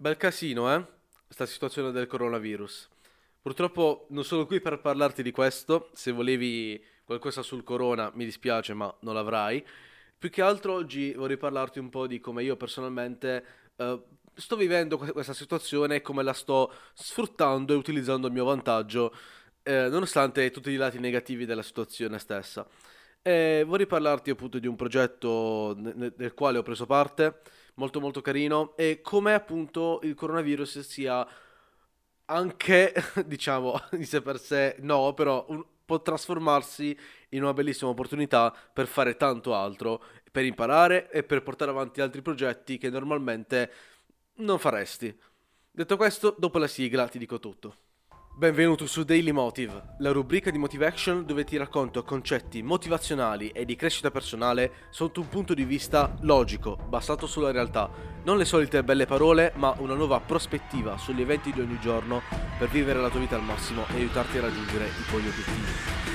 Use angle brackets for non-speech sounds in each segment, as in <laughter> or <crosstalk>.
Bel casino, eh? Sta situazione del coronavirus. Purtroppo non sono qui per parlarti di questo. Se volevi qualcosa sul corona, mi dispiace, ma non l'avrai. Più che altro oggi vorrei parlarti un po' di come io personalmente eh, sto vivendo questa situazione e come la sto sfruttando e utilizzando a mio vantaggio, eh, nonostante tutti i lati negativi della situazione stessa. E vorrei parlarti appunto di un progetto nel quale ho preso parte molto molto carino e come appunto il coronavirus sia anche, <laughs> diciamo, <laughs> di sé per sé no, però un, può trasformarsi in una bellissima opportunità per fare tanto altro, per imparare e per portare avanti altri progetti che normalmente non faresti. Detto questo, dopo la sigla ti dico tutto. Benvenuto su Daily Motive, la rubrica di Motivation dove ti racconto concetti motivazionali e di crescita personale sotto un punto di vista logico, basato sulla realtà. Non le solite belle parole, ma una nuova prospettiva sugli eventi di ogni giorno per vivere la tua vita al massimo e aiutarti a raggiungere i tuoi obiettivi.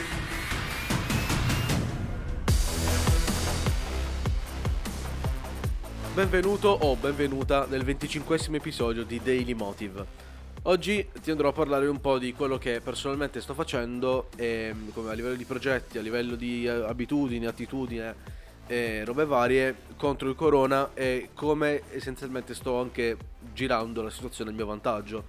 Benvenuto o benvenuta nel 25 episodio di Daily Motive. Oggi ti andrò a parlare un po' di quello che personalmente sto facendo e, a livello di progetti, a livello di eh, abitudini, attitudini e robe varie contro il corona e come essenzialmente sto anche girando la situazione a mio vantaggio.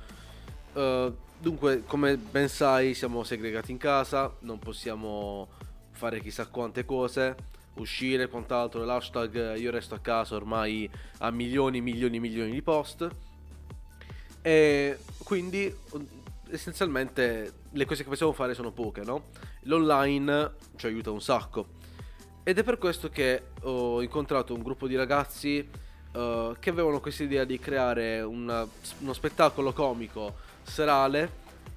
Uh, dunque, come ben sai, siamo segregati in casa, non possiamo fare chissà quante cose, uscire, quant'altro. L'hashtag io resto a casa ormai ha milioni, milioni, milioni di post e quindi essenzialmente le cose che possiamo fare sono poche, no? L'online ci aiuta un sacco. Ed è per questo che ho incontrato un gruppo di ragazzi uh, che avevano questa idea di creare una, uno spettacolo comico serale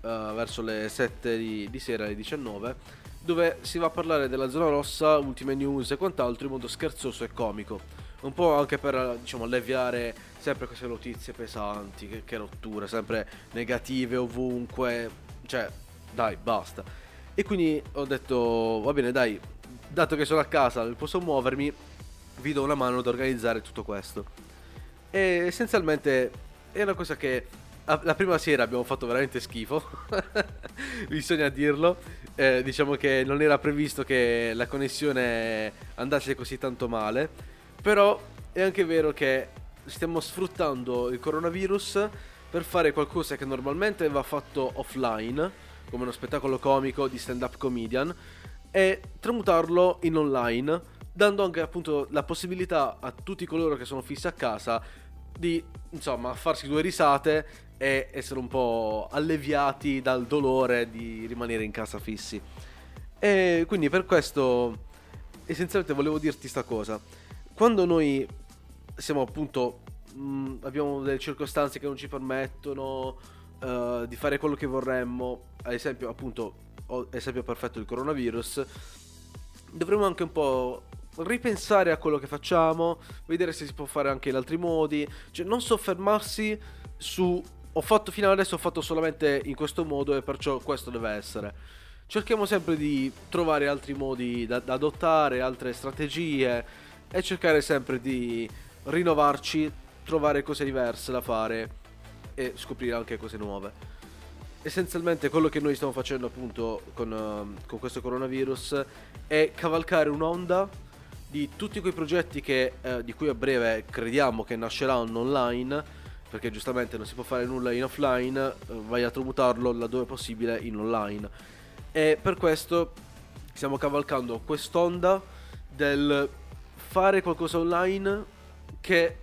uh, verso le 7 di, di sera alle 19 dove si va a parlare della zona rossa, ultime news e quant'altro in modo scherzoso e comico. Un po' anche per diciamo alleviare sempre queste notizie pesanti, che, che rottura, sempre negative ovunque, cioè dai basta. E quindi ho detto va bene dai, dato che sono a casa, posso muovermi, vi do una mano ad organizzare tutto questo. E essenzialmente è una cosa che la prima sera abbiamo fatto veramente schifo, <laughs> bisogna dirlo. Eh, diciamo che non era previsto che la connessione andasse così tanto male, però è anche vero che stiamo sfruttando il coronavirus per fare qualcosa che normalmente va fatto offline, come uno spettacolo comico di stand-up comedian, e tramutarlo in online, dando anche appunto la possibilità a tutti coloro che sono fissi a casa di insomma farsi due risate e essere un po' alleviati dal dolore di rimanere in casa fissi. E quindi per questo essenzialmente volevo dirti sta cosa. Quando noi siamo appunto mh, mm, abbiamo delle circostanze che non ci permettono uh, di fare quello che vorremmo, ad esempio appunto esempio perfetto il coronavirus, dovremmo anche un po' ripensare a quello che facciamo, vedere se si può fare anche in altri modi, cioè non soffermarsi su ho fatto fino ad adesso ho fatto solamente in questo modo e perciò questo deve essere. Cerchiamo sempre di trovare altri modi da, da adottare, altre strategie e cercare sempre di rinnovarci, trovare cose diverse da fare e scoprire anche cose nuove. Essenzialmente quello che noi stiamo facendo appunto con, uh, con questo coronavirus è cavalcare un'onda di tutti quei progetti che, uh, di cui a breve crediamo che nasceranno online, perché giustamente non si può fare nulla in offline, uh, vai a tramutarlo laddove possibile in online. E per questo stiamo cavalcando quest'onda del fare qualcosa online che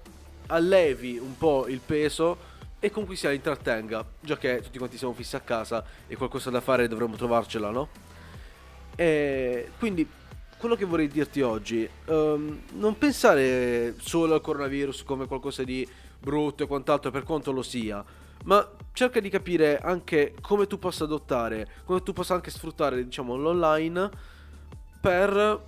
allevi un po' il peso e con cui si intrattenga, già che tutti quanti siamo fissi a casa e qualcosa da fare dovremmo trovarcela, no? E quindi quello che vorrei dirti oggi, um, non pensare solo al coronavirus come qualcosa di brutto e quant'altro per quanto lo sia, ma cerca di capire anche come tu possa adottare, come tu possa anche sfruttare, diciamo, l'online per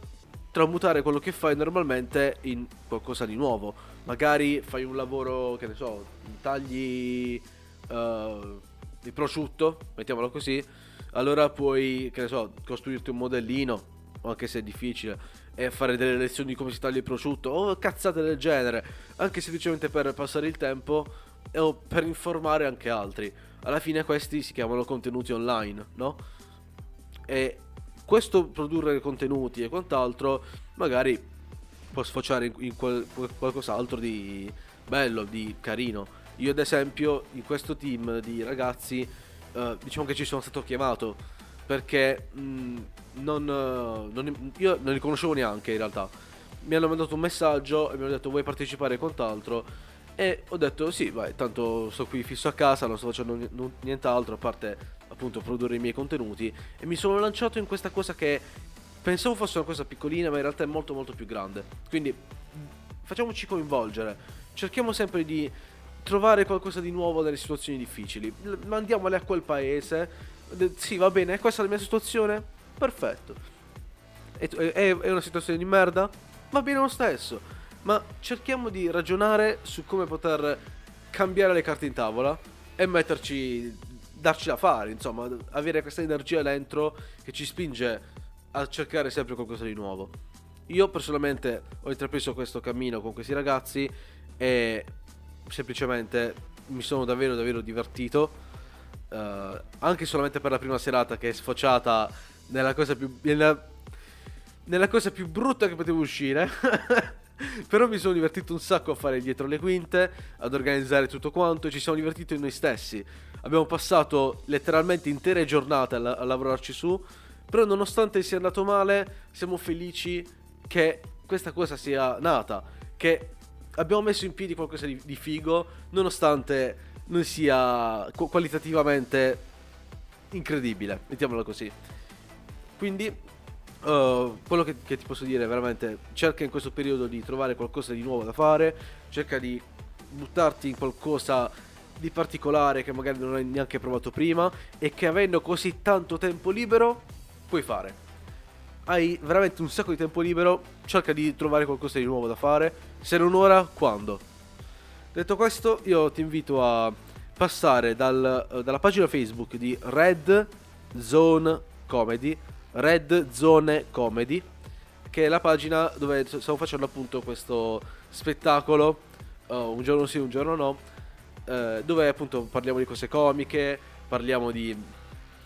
tramutare quello che fai normalmente in qualcosa di nuovo. Magari fai un lavoro, che ne so, tagli uh, di prosciutto, mettiamolo così, allora puoi, che ne so, costruirti un modellino, anche se è difficile, e fare delle lezioni di come si taglia il prosciutto, o cazzate del genere, anche semplicemente per passare il tempo, o per informare anche altri. Alla fine questi si chiamano contenuti online, no? E questo produrre contenuti e quant'altro magari può sfociare in, in qual, qualcos'altro di bello, di carino. Io ad esempio in questo team di ragazzi eh, diciamo che ci sono stato chiamato perché mh, mm, non, non, io non li conoscevo neanche in realtà. Mi hanno mandato un messaggio e mi hanno detto vuoi partecipare a quant'altro e ho detto sì, vai, tanto sto qui fisso a casa, non sto facendo n- nient'altro a parte appunto produrre i miei contenuti e mi sono lanciato in questa cosa che pensavo fosse una cosa piccolina ma in realtà è molto molto più grande. Quindi facciamoci coinvolgere, cerchiamo sempre di trovare qualcosa di nuovo nelle situazioni difficili. Mandiamole a quel paese. Sì, va bene, è questa la mia situazione? Perfetto. È, è, è una situazione di merda? Va bene lo stesso. Ma cerchiamo di ragionare su come poter cambiare le carte in tavola e metterci, darci da fare, insomma, avere questa energia dentro che ci spinge a cercare sempre qualcosa di nuovo. Io personalmente ho intrapreso questo cammino con questi ragazzi e semplicemente mi sono davvero davvero divertito. Uh, anche solamente per la prima serata che è sfociata nella cosa più. nella, nella cosa più brutta che potevo uscire. <laughs> <laughs> Però mi sono divertito un sacco a fare dietro le quinte, ad organizzare tutto quanto, ci siamo divertiti noi stessi. Abbiamo passato letteralmente intere giornate a, a lavorarci su, però nonostante sia andato male, siamo felici che questa cosa sia nata, che abbiamo messo in piedi qualcosa di, di figo, nonostante non sia qualitativamente incredibile, mettiamola così. Quindi, uh, quello che, che, ti posso dire è veramente, cerca in questo periodo di trovare qualcosa di nuovo da fare, cerca di buttarti in qualcosa di particolare che magari non hai neanche provato prima e che avendo così tanto tempo libero puoi fare hai veramente un sacco di tempo libero, cerca di trovare qualcosa di nuovo da fare. Se non ora, quando? Detto questo, io ti invito a passare dal, uh, dalla pagina Facebook di Red Zone Comedy, Red Zone Comedy, che è la pagina dove stiamo facendo appunto questo spettacolo, uh, un giorno sì, un giorno no, uh, dove appunto parliamo di cose comiche, parliamo di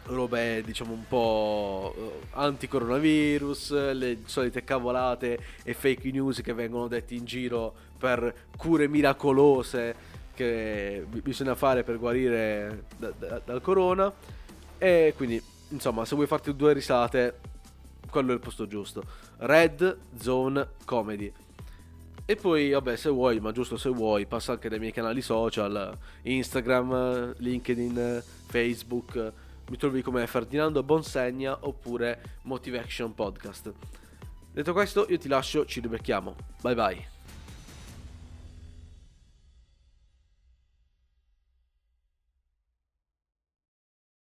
robe diciamo un po' eh, anti-coronavirus, le solite cavolate e fake news che vengono detti in giro per cure miracolose che bisogna fare per guarire da, da, dal corona. E quindi insomma se vuoi farti due risate quello è il posto giusto Red Zone Comedy e poi, vabbè, se vuoi, ma giusto se vuoi, passa anche dai miei canali social, Instagram, LinkedIn, Facebook, mi trovi come Ferdinando Bonsegna oppure Motive Action Podcast. Detto questo, io ti lascio, ci ribecchiamo. Bye bye.